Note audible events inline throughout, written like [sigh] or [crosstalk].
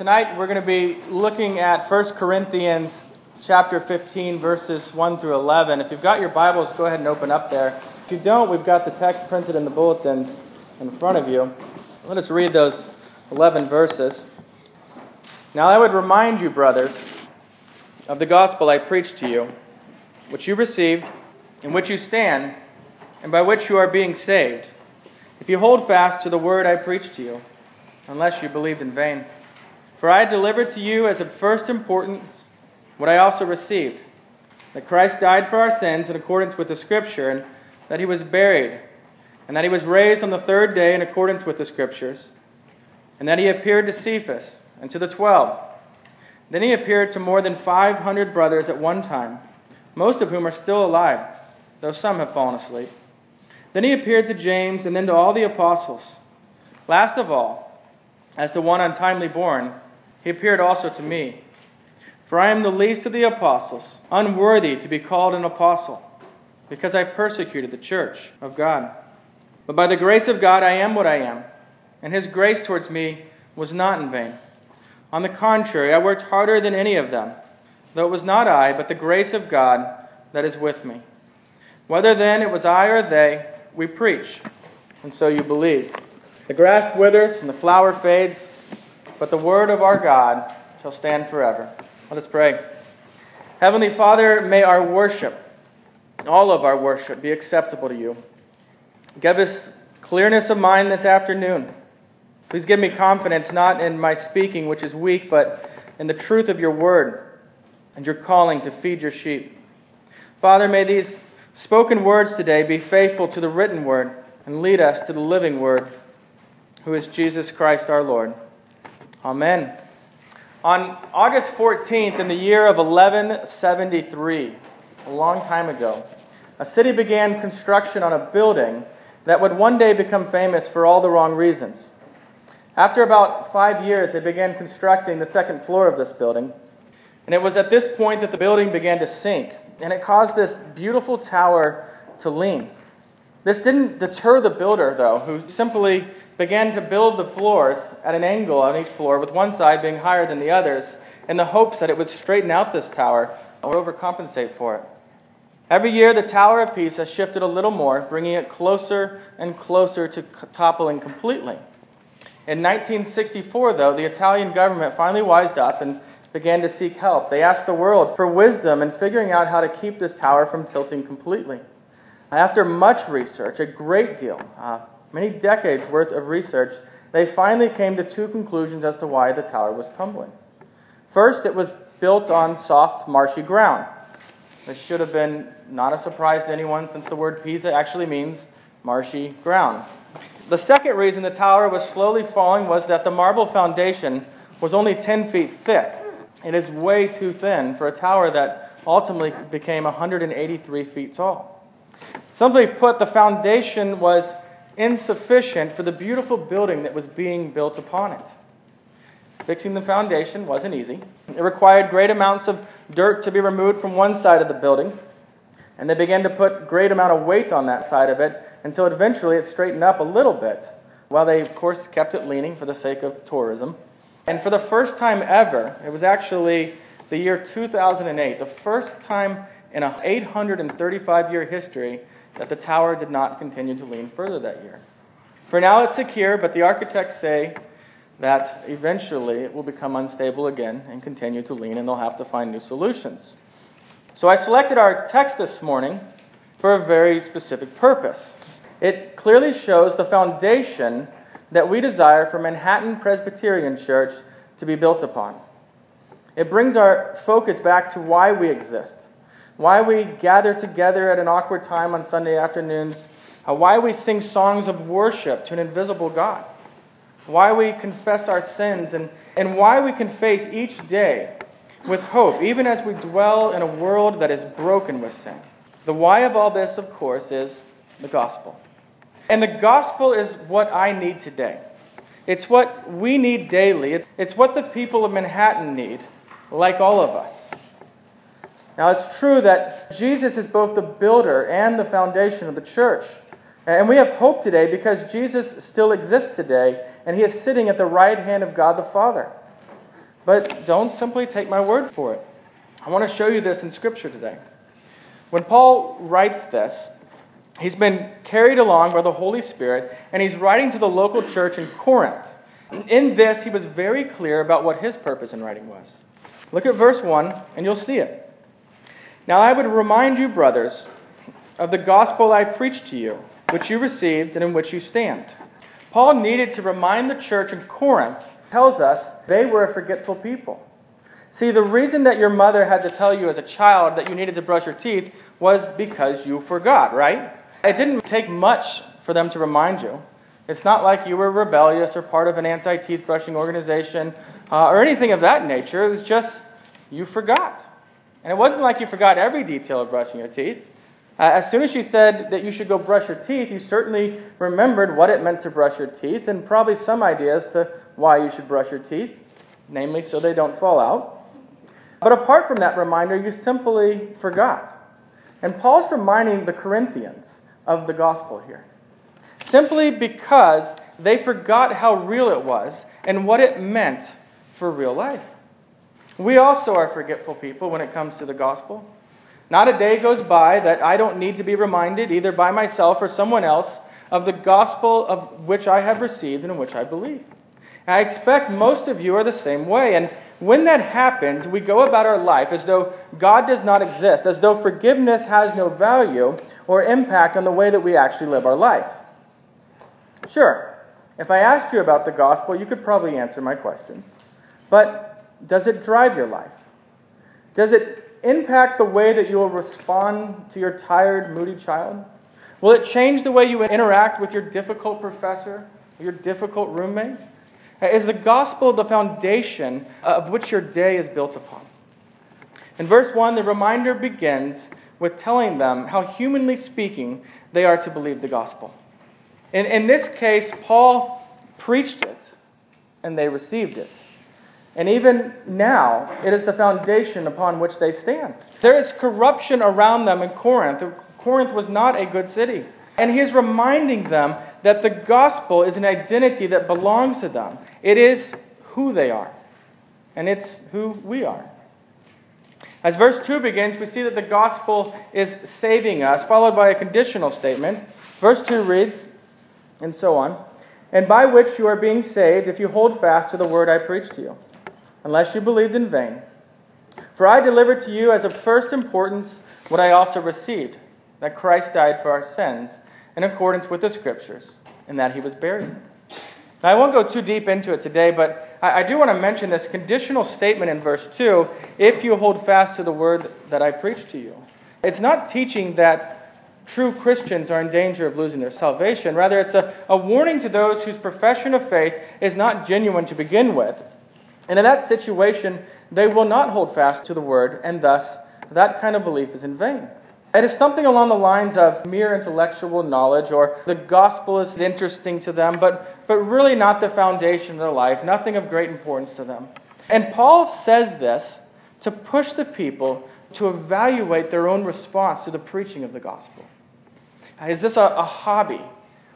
Tonight we're going to be looking at 1 Corinthians chapter 15 verses 1 through 11. If you've got your Bibles, go ahead and open up there. If you don't, we've got the text printed in the bulletins in front of you. Let us read those 11 verses. Now I would remind you, brothers, of the gospel I preached to you, which you received, in which you stand, and by which you are being saved, if you hold fast to the word I preached to you, unless you believed in vain. For I delivered to you as of first importance what I also received that Christ died for our sins in accordance with the Scripture, and that he was buried, and that he was raised on the third day in accordance with the Scriptures, and that he appeared to Cephas and to the twelve. Then he appeared to more than 500 brothers at one time, most of whom are still alive, though some have fallen asleep. Then he appeared to James and then to all the apostles. Last of all, as to one untimely born, he appeared also to me. For I am the least of the apostles, unworthy to be called an apostle, because I persecuted the church of God. But by the grace of God I am what I am, and his grace towards me was not in vain. On the contrary, I worked harder than any of them, though it was not I, but the grace of God that is with me. Whether then it was I or they, we preach, and so you believed. The grass withers and the flower fades but the word of our God shall stand forever. Let us pray. Heavenly Father, may our worship, all of our worship, be acceptable to you. Give us clearness of mind this afternoon. Please give me confidence not in my speaking, which is weak, but in the truth of your word and your calling to feed your sheep. Father, may these spoken words today be faithful to the written word and lead us to the living word, who is Jesus Christ our Lord. Amen. On August 14th, in the year of 1173, a long time ago, a city began construction on a building that would one day become famous for all the wrong reasons. After about five years, they began constructing the second floor of this building. And it was at this point that the building began to sink, and it caused this beautiful tower to lean. This didn't deter the builder, though, who simply began to build the floors at an angle on each floor, with one side being higher than the others, in the hopes that it would straighten out this tower or overcompensate for it. Every year, the Tower of Pisa shifted a little more, bringing it closer and closer to toppling completely. In 1964, though, the Italian government finally wised up and began to seek help. They asked the world for wisdom in figuring out how to keep this tower from tilting completely. After much research, a great deal, uh, many decades worth of research, they finally came to two conclusions as to why the tower was tumbling. First, it was built on soft, marshy ground. This should have been not a surprise to anyone since the word Pisa actually means marshy ground. The second reason the tower was slowly falling was that the marble foundation was only 10 feet thick. It is way too thin for a tower that ultimately became 183 feet tall. Simply put, the foundation was insufficient for the beautiful building that was being built upon it. Fixing the foundation wasn't easy. It required great amounts of dirt to be removed from one side of the building, and they began to put great amount of weight on that side of it until eventually it straightened up a little bit, while they, of course, kept it leaning for the sake of tourism. And for the first time ever, it was actually the year 2008, the first time in an 835 year history that the tower did not continue to lean further that year. For now, it's secure, but the architects say that eventually it will become unstable again and continue to lean, and they'll have to find new solutions. So I selected our text this morning for a very specific purpose. It clearly shows the foundation that we desire for Manhattan Presbyterian Church to be built upon. It brings our focus back to why we exist why we gather together at an awkward time on Sunday afternoons, uh, why we sing songs of worship to an invisible God, why we confess our sins, and, and why we can face each day with hope, even as we dwell in a world that is broken with sin. The why of all this, of course, is the gospel. And the gospel is what I need today. It's what we need daily. It's what the people of Manhattan need, like all of us. Now, it's true that Jesus is both the builder and the foundation of the church. And we have hope today because Jesus still exists today, and he is sitting at the right hand of God the Father. But don't simply take my word for it. I want to show you this in Scripture today. When Paul writes this, he's been carried along by the Holy Spirit, and he's writing to the local church in Corinth. In this, he was very clear about what his purpose in writing was. Look at verse 1, and you'll see it. Now I would remind you, brothers, of the gospel I preached to you, which you received and in which you stand. Paul needed to remind the church in Corinth, tells us they were a forgetful people. See, the reason that your mother had to tell you as a child that you needed to brush your teeth was because you forgot, right? It didn't take much for them to remind you. It's not like you were rebellious or part of an anti teeth brushing organization uh, or anything of that nature. It was just you forgot. And it wasn't like you forgot every detail of brushing your teeth. Uh, as soon as she said that you should go brush your teeth, you certainly remembered what it meant to brush your teeth and probably some ideas to why you should brush your teeth, namely so they don't fall out. But apart from that reminder, you simply forgot. And Paul's reminding the Corinthians of the gospel here. Simply because they forgot how real it was and what it meant for real life. We also are forgetful people when it comes to the gospel. Not a day goes by that I don't need to be reminded, either by myself or someone else, of the gospel of which I have received and in which I believe. And I expect most of you are the same way. And when that happens, we go about our life as though God does not exist, as though forgiveness has no value or impact on the way that we actually live our life. Sure, if I asked you about the gospel, you could probably answer my questions. But does it drive your life? Does it impact the way that you will respond to your tired, moody child? Will it change the way you interact with your difficult professor, your difficult roommate? Is the gospel the foundation of which your day is built upon? In verse 1, the reminder begins with telling them how, humanly speaking, they are to believe the gospel. In, in this case, Paul preached it, and they received it. And even now, it is the foundation upon which they stand. There is corruption around them in Corinth. Corinth was not a good city. And he is reminding them that the gospel is an identity that belongs to them. It is who they are, and it's who we are. As verse 2 begins, we see that the gospel is saving us, followed by a conditional statement. Verse 2 reads, and so on, and by which you are being saved if you hold fast to the word I preached to you unless you believed in vain. For I delivered to you as of first importance what I also received that Christ died for our sins in accordance with the Scriptures, and that he was buried. Now, I won't go too deep into it today, but I, I do want to mention this conditional statement in verse 2 if you hold fast to the word that I preached to you. It's not teaching that true Christians are in danger of losing their salvation. Rather, it's a, a warning to those whose profession of faith is not genuine to begin with. And in that situation, they will not hold fast to the word, and thus that kind of belief is in vain. It is something along the lines of mere intellectual knowledge, or the gospel is interesting to them, but, but really not the foundation of their life, nothing of great importance to them. And Paul says this to push the people to evaluate their own response to the preaching of the gospel. Is this a, a hobby?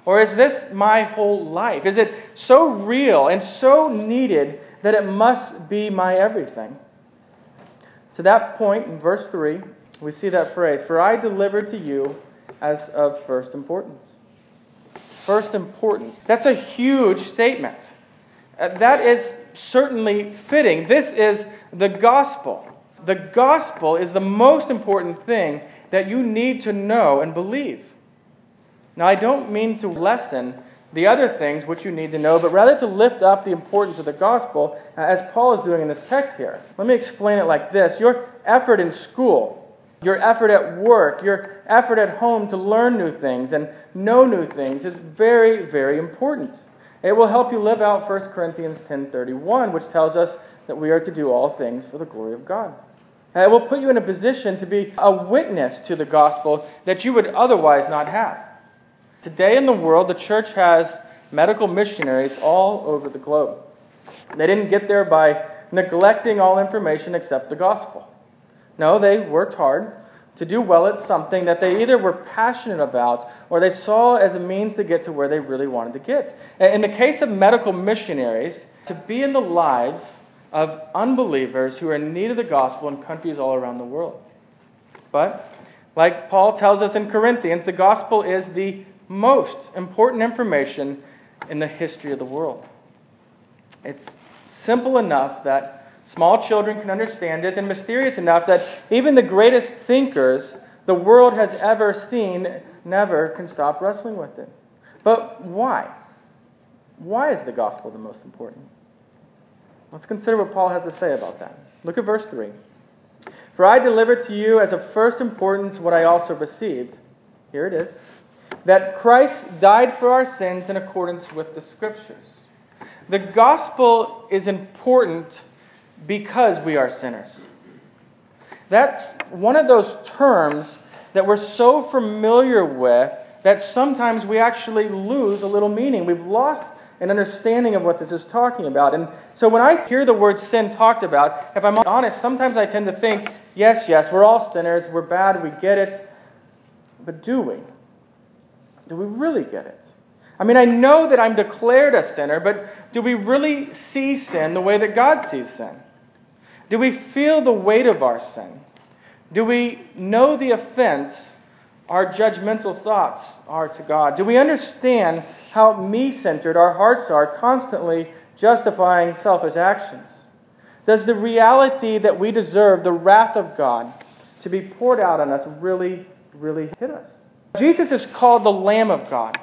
Or is this my whole life? Is it so real and so needed that it must be my everything? To that point, in verse 3, we see that phrase For I delivered to you as of first importance. First importance. That's a huge statement. Uh, that is certainly fitting. This is the gospel. The gospel is the most important thing that you need to know and believe. Now, I don't mean to lessen the other things which you need to know, but rather to lift up the importance of the gospel, uh, as Paul is doing in this text here. Let me explain it like this Your effort in school, your effort at work, your effort at home to learn new things and know new things is very, very important. It will help you live out 1 Corinthians 10:31, which tells us that we are to do all things for the glory of God. Uh, it will put you in a position to be a witness to the gospel that you would otherwise not have. Today in the world, the church has medical missionaries all over the globe. They didn't get there by neglecting all information except the gospel. No, they worked hard to do well at something that they either were passionate about or they saw as a means to get to where they really wanted to get. In the case of medical missionaries, to be in the lives of unbelievers who are in need of the gospel in countries all around the world. But, like Paul tells us in Corinthians, the gospel is the most important information in the history of the world. It's simple enough that small children can understand it, and mysterious enough that even the greatest thinkers the world has ever seen never can stop wrestling with it. But why? Why is the gospel the most important? Let's consider what Paul has to say about that. Look at verse 3. For I delivered to you as of first importance what I also received. Here it is that Christ died for our sins in accordance with the Scriptures. The gospel is important because we are sinners. That's one of those terms that we're so familiar with that sometimes we actually lose a little meaning. We've lost an understanding of what this is talking about. And so when I hear the word sin talked about, if I'm honest, sometimes I tend to think, yes, yes, we're all sinners, we're bad, we get it. But do we? Do we really get it? I mean, I know that I'm declared a sinner, but do we really see sin the way that God sees sin? Do we feel the weight of our sin? Do we know the offense our judgmental thoughts are to God? Do we understand how me centered our hearts are, constantly justifying selfish actions? Does the reality that we deserve the wrath of God to be poured out on us really, really hit us? Jesus is called the Lamb of God.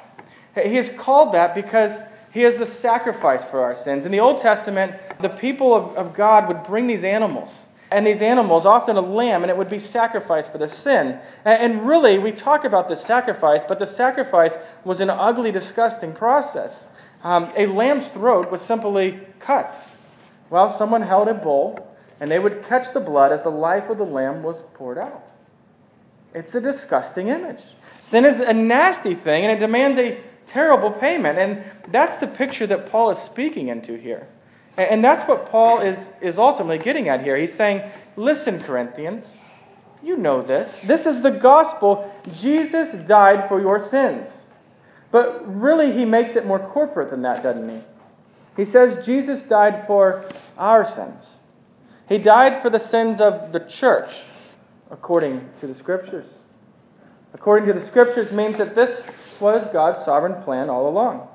He is called that because he is the sacrifice for our sins. In the Old Testament, the people of, of God would bring these animals and these animals, often a lamb, and it would be sacrificed for the sin. And really, we talk about the sacrifice, but the sacrifice was an ugly, disgusting process. Um, a lamb's throat was simply cut. Well, someone held a bowl, and they would catch the blood as the life of the lamb was poured out. It's a disgusting image. Sin is a nasty thing, and it demands a terrible payment. And that's the picture that Paul is speaking into here. And that's what Paul is, is ultimately getting at here. He's saying, listen, Corinthians, you know this. This is the gospel. Jesus died for your sins. But really, he makes it more corporate than that, doesn't he? He says Jesus died for our sins. He died for the sins of the church, according to the scriptures. According to the scriptures means that this was God's sovereign plan all along.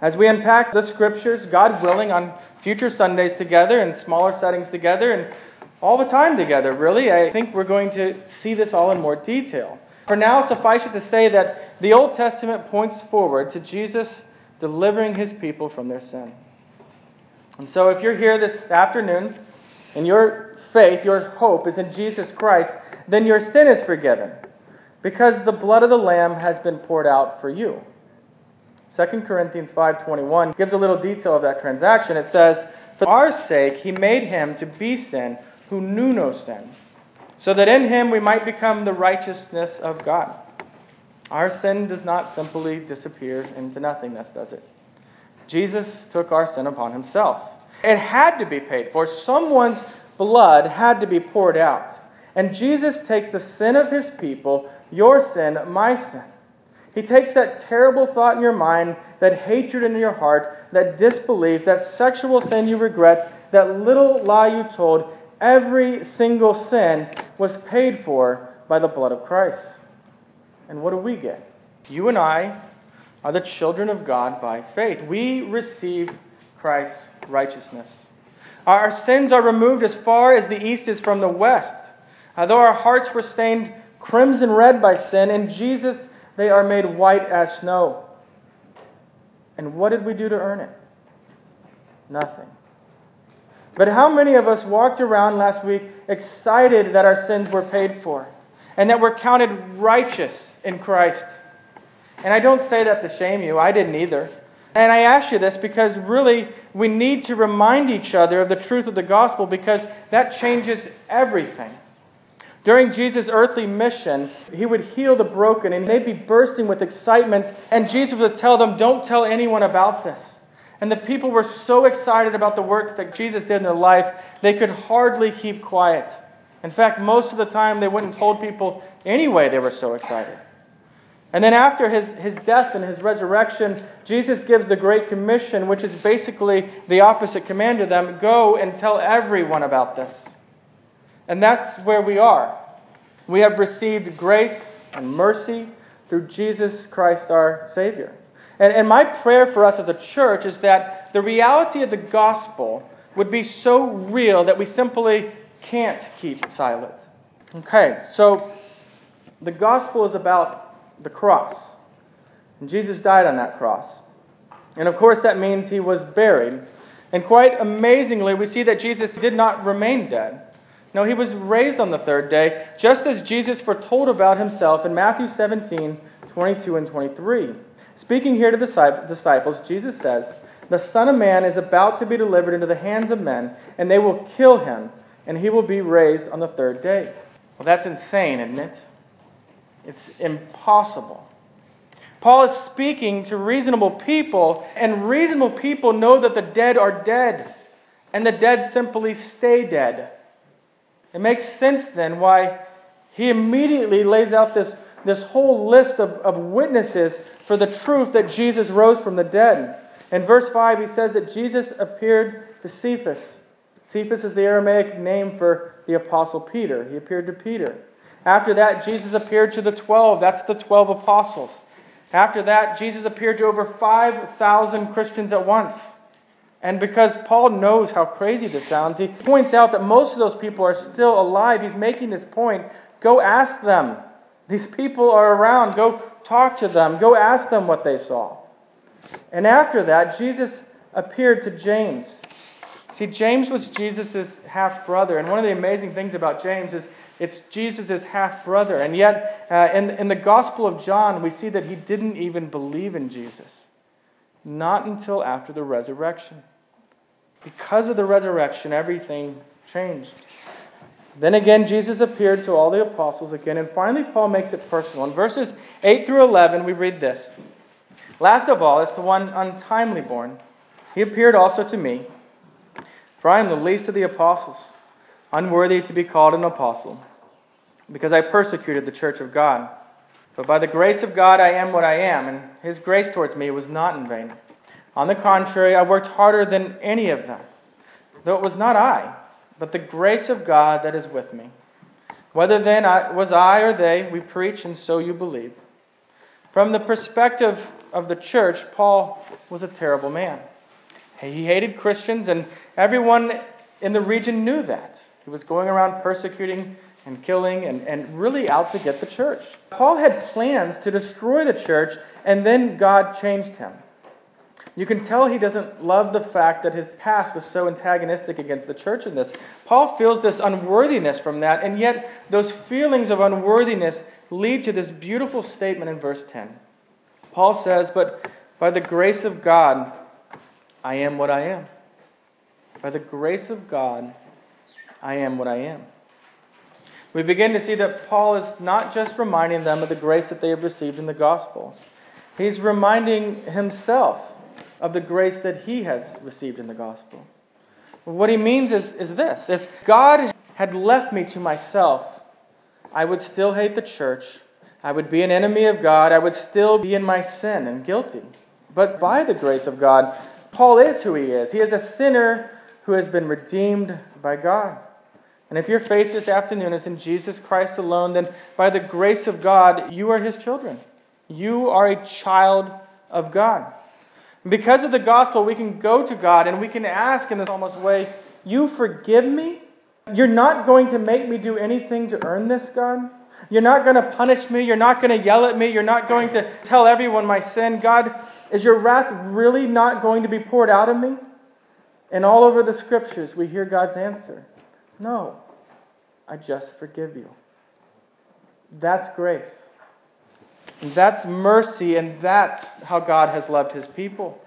As we unpack the scriptures, God willing, on future Sundays together and smaller settings together and all the time together, really, I think we're going to see this all in more detail. For now, suffice it to say that the Old Testament points forward to Jesus delivering his people from their sin. And so, if you're here this afternoon and your faith, your hope is in Jesus Christ, then your sin is forgiven because the blood of the Lamb has been poured out for you. 2 Corinthians 5:21 gives a little detail of that transaction. It says, "For our sake he made him to be sin who knew no sin, so that in him we might become the righteousness of God." Our sin does not simply disappear into nothingness, does it? Jesus took our sin upon himself. It had to be paid for. Someone's blood had to be poured out. And Jesus takes the sin of his people, your sin, my sin, he takes that terrible thought in your mind, that hatred in your heart, that disbelief, that sexual sin you regret, that little lie you told. Every single sin was paid for by the blood of Christ. And what do we get? You and I are the children of God by faith. We receive Christ's righteousness. Our sins are removed as far as the east is from the west. Uh, though our hearts were stained crimson red by sin, in Jesus' they are made white as snow. And what did we do to earn it? Nothing. But how many of us walked around last week excited that our sins were paid for and that we're counted righteous in Christ? And I don't say that to shame you, I didn't either. And I ask you this because really we need to remind each other of the truth of the gospel because that changes everything. During Jesus' earthly mission, he would heal the broken and they'd be bursting with excitement. And Jesus would tell them, Don't tell anyone about this. And the people were so excited about the work that Jesus did in their life, they could hardly keep quiet. In fact, most of the time, they wouldn't told people anyway, they were so excited. And then after his, his death and his resurrection, Jesus gives the Great Commission, which is basically the opposite command to them go and tell everyone about this. And that's where we are. We have received grace and mercy through Jesus Christ our Savior. And, and my prayer for us as a church is that the reality of the gospel would be so real that we simply can't keep silent. Okay, so the gospel is about the cross. And Jesus died on that cross. And of course, that means he was buried. And quite amazingly, we see that Jesus did not remain dead. No, he was raised on the third day, just as Jesus foretold about himself in Matthew 17 22 and 23. Speaking here to the disciples, Jesus says, The Son of Man is about to be delivered into the hands of men, and they will kill him, and he will be raised on the third day. Well, that's insane, isn't it? It's impossible. Paul is speaking to reasonable people, and reasonable people know that the dead are dead, and the dead simply stay dead. It makes sense then why he immediately lays out this this whole list of, of witnesses for the truth that Jesus rose from the dead. In verse 5, he says that Jesus appeared to Cephas. Cephas is the Aramaic name for the Apostle Peter. He appeared to Peter. After that, Jesus appeared to the 12. That's the 12 apostles. After that, Jesus appeared to over 5,000 Christians at once. And because Paul knows how crazy this sounds, he points out that most of those people are still alive. He's making this point. Go ask them. These people are around. Go talk to them. Go ask them what they saw. And after that, Jesus appeared to James. See, James was Jesus' half brother. And one of the amazing things about James is it's Jesus' half brother. And yet, uh, in, in the Gospel of John, we see that he didn't even believe in Jesus. Not until after the resurrection. Because of the resurrection, everything changed. Then again, Jesus appeared to all the apostles again, and finally, Paul makes it personal. In verses 8 through 11, we read this Last of all, as to one untimely born, he appeared also to me, for I am the least of the apostles, unworthy to be called an apostle, because I persecuted the church of God. But by the grace of God, I am what I am, and his grace towards me was not in vain. On the contrary, I worked harder than any of them, though it was not I but the grace of God that is with me. Whether then I, was I or they, we preach, and so you believe. From the perspective of the church, Paul was a terrible man. He hated Christians, and everyone in the region knew that. He was going around persecuting and killing and, and really out to get the church. Paul had plans to destroy the church, and then God changed him. You can tell he doesn't love the fact that his past was so antagonistic against the church in this. Paul feels this unworthiness from that, and yet those feelings of unworthiness lead to this beautiful statement in verse 10. Paul says, But by the grace of God, I am what I am. By the grace of God, I am what I am. We begin to see that Paul is not just reminding them of the grace that they have received in the gospel, he's reminding himself of the grace that he has received in the gospel. What he means is, is this if God had left me to myself, I would still hate the church. I would be an enemy of God. I would still be in my sin and guilty. But by the grace of God, Paul is who he is. He is a sinner who has been redeemed by God. And if your faith this afternoon is in Jesus Christ alone, then by the grace of God, you are his children. You are a child of God. Because of the gospel, we can go to God and we can ask in this almost way, You forgive me? You're not going to make me do anything to earn this, God? You're not going to punish me. You're not going to yell at me. You're not going to tell everyone my sin. God, is your wrath really not going to be poured out on me? And all over the scriptures, we hear God's answer No, I just forgive you. That's grace. That's mercy, and that's how God has loved his people.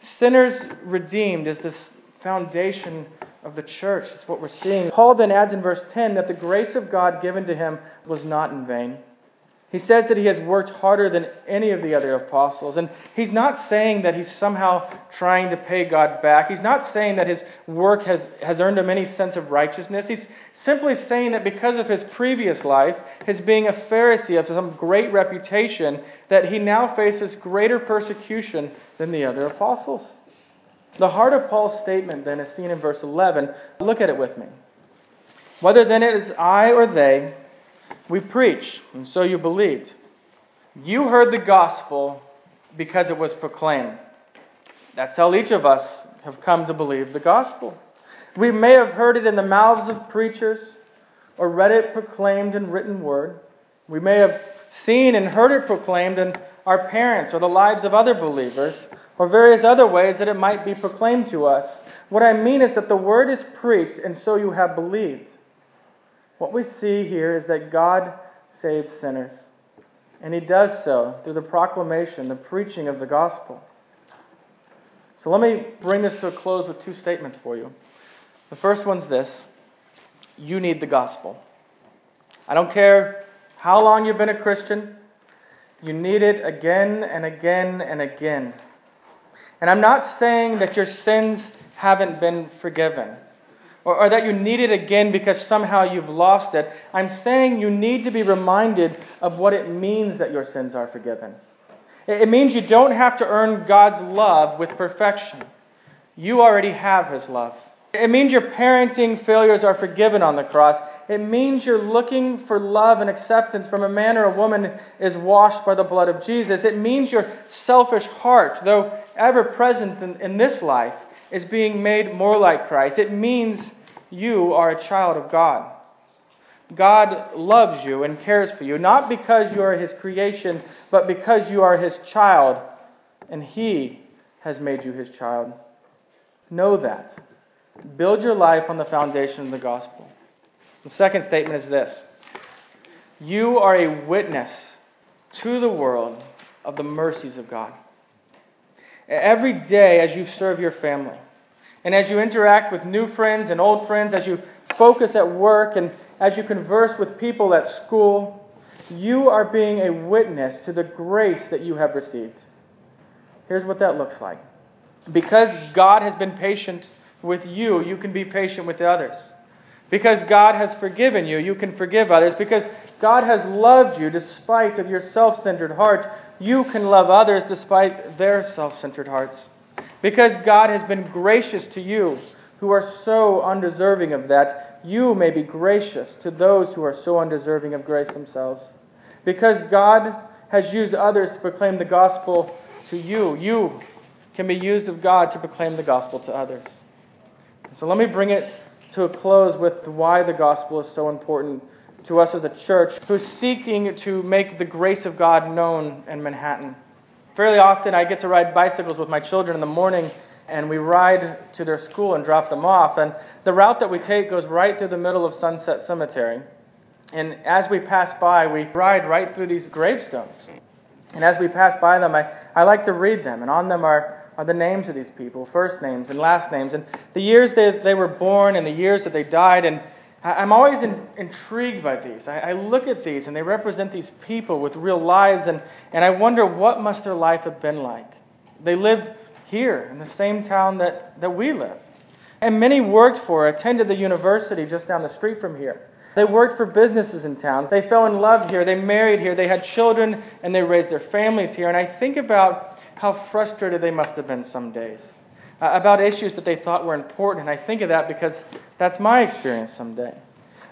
Sinners redeemed is this foundation of the church. It's what we're seeing. Paul then adds in verse 10 that the grace of God given to him was not in vain. He says that he has worked harder than any of the other apostles. And he's not saying that he's somehow trying to pay God back. He's not saying that his work has, has earned him any sense of righteousness. He's simply saying that because of his previous life, his being a Pharisee of some great reputation, that he now faces greater persecution than the other apostles. The heart of Paul's statement then is seen in verse 11. Look at it with me. Whether then it is I or they, we preach, and so you believed. You heard the gospel because it was proclaimed. That's how each of us have come to believe the gospel. We may have heard it in the mouths of preachers or read it proclaimed in written word. We may have seen and heard it proclaimed in our parents or the lives of other believers or various other ways that it might be proclaimed to us. What I mean is that the word is preached, and so you have believed. What we see here is that God saves sinners, and He does so through the proclamation, the preaching of the gospel. So let me bring this to a close with two statements for you. The first one's this you need the gospel. I don't care how long you've been a Christian, you need it again and again and again. And I'm not saying that your sins haven't been forgiven or, or, that you need it again because somehow you've lost it. I'm saying you need to be reminded of what it means that your sins are forgiven. It, means you don't have to earn God's love with perfection, you already have His love. It means your parenting failures are forgiven on the cross. It means you're looking for love and acceptance from a man or a woman is washed by the blood of Jesus. It means your selfish heart, though ever present in, in this life, is being made more like Christ. It means you are a child of God. God loves you and cares for you, not because you are his creation, but because you are his child, and he has made you his child. Know that. Build your life on the foundation of the gospel. The second statement is this You are a witness to the world of the mercies of God. Every day as you serve your family, and as you interact with new friends and old friends, as you focus at work, and as you converse with people at school, you are being a witness to the grace that you have received. Here's what that looks like. Because God has been patient with you, you can be patient with others. Because God has forgiven you, you can forgive others. Because God has loved you despite of your self-centered heart, you can love others despite their self-centered hearts. Because God has been gracious to you who are so undeserving of that, you may be gracious to those who are so undeserving of grace themselves. Because God has used others to proclaim the gospel to you, you can be used of God to proclaim the gospel to others. So let me bring it to a close with why the gospel is so important to us as a church who's seeking to make the grace of God known in Manhattan. Fairly often, I get to ride bicycles with my children in the morning, and we ride to their school and drop them off. And the route that we take goes right through the middle of Sunset Cemetery. And as we pass by, we ride right through these gravestones. And as we pass by them, I, I like to read them, and on them are are the names of these people, first names and last names, and the years that they were born and the years that they died. And I'm always in, intrigued by these. I, I, look at these and they represent these people with real lives, and, and I wonder what must their life have been like. They lived here in the same town that, that we live. And many worked for, attended the university just down the street from here. They worked for businesses in towns. They fell in love here. They married here. They had children and they raised their families here. And I think about how frustrated they must have been some days about issues that they thought were important. And I think of that because that's my experience someday.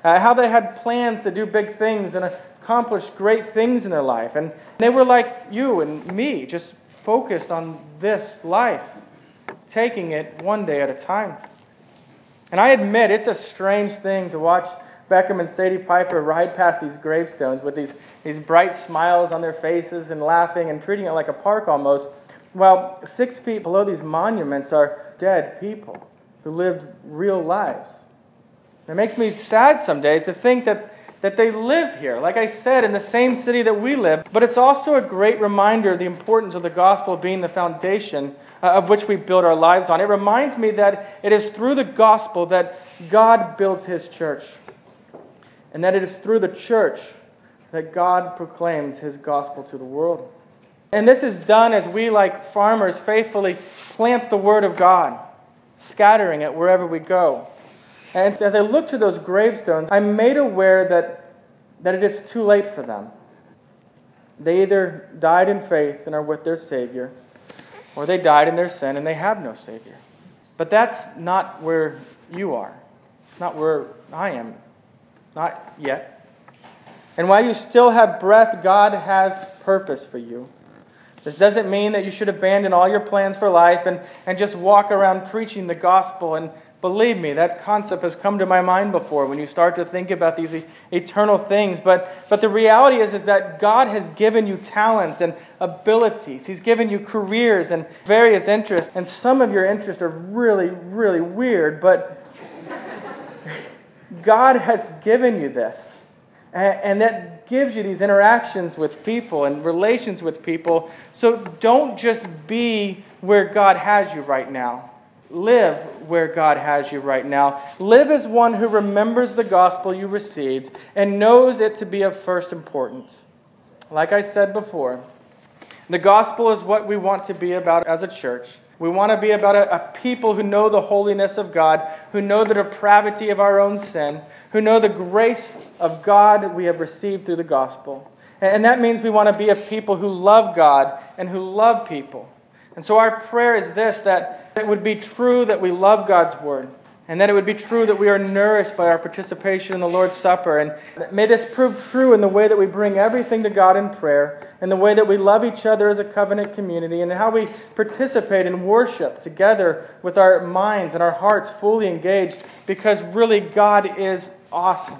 Uh, how they had plans to do big things and accomplish great things in their life. And they were like you and me, just focused on this life, taking it one day at a time. And I admit it's a strange thing to watch Beckham and Sadie Piper ride past these gravestones with these, these bright smiles on their faces and laughing and treating it like a park almost, while six feet below these monuments are dead people who lived real lives. It makes me sad some days to think that, that they lived here, like I said, in the same city that we live. But it's also a great reminder of the importance of the gospel being the foundation uh, of which we build our lives on. It reminds me that it is through the gospel that God builds his church and that it is through the church that God proclaims his gospel to the world. And this is done as we, like farmers, faithfully plant the word of God, scattering it wherever we go. And as I look to those gravestones, I'm made aware that, that it is too late for them. They either died in faith and are with their Savior, or they died in their sin and they have no Savior. But that's not where you are. It's not where I am. Not yet. And while you still have breath, God has purpose for you. This doesn't mean that you should abandon all your plans for life and, and just walk around preaching the gospel. And believe me, that concept has come to my mind before when you start to think about these eternal things. But, but the reality is, is that God has given you talents and abilities, He's given you careers and various interests. And some of your interests are really, really weird, but [laughs] God has given you this. And that gives you these interactions with people and relations with people. So don't just be where God has you right now. Live where God has you right now. Live as one who remembers the gospel you received and knows it to be of first importance. Like I said before, the gospel is what we want to be about as a church. We want to be about a, a, people who know the holiness of God, who know the depravity of our own sin, who know the grace of God we have received through the gospel. And, and that means we want to be a people who love God and who love people. And so our prayer is this that it would be true that we love God's word, and that it would be true that we are nourished by our participation in the Lord's Supper. And may this prove true in the way that we bring everything to God in prayer, in the way that we love each other as a covenant community, and how we participate in worship together with our minds and our hearts fully engaged, because really God is awesome.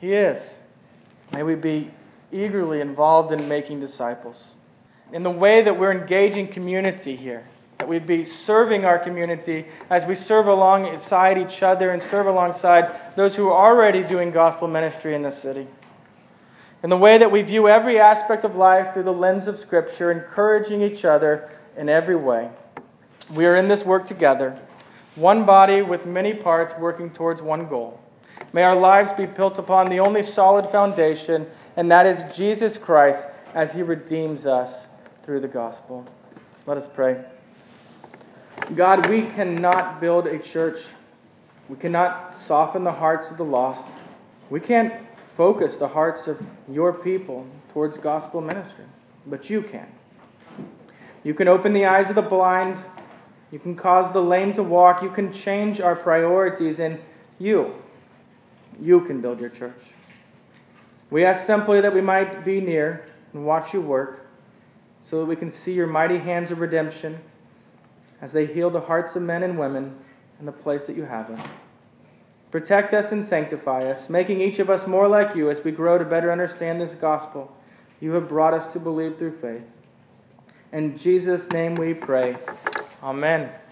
He is. May we be eagerly involved in making disciples. In the way that we're engaging community here that we'd be serving our community as we serve alongside each other and serve alongside those who are already doing gospel ministry in the city. In the way that we view every aspect of life through the lens of Scripture, encouraging each other in every way. We are in this work together, one body with many parts working towards one goal. May our lives be built upon the only solid foundation, and that is Jesus Christ as he redeems us through the gospel. Let us pray. God, we cannot build a church. We cannot soften the hearts of the lost. We can't focus the hearts of your people towards gospel ministry, but you can. You can open the eyes of the blind. You can cause the lame to walk. You can change our priorities, and you, you can build your church. We ask simply that we might be near and watch you work so that we can see your mighty hands of redemption as they heal the hearts of men and women in the place that you have us. Protect us and sanctify us, making each of us more like you as we grow to better understand this gospel you have brought us to believe through faith. In Jesus' name we pray. Amen.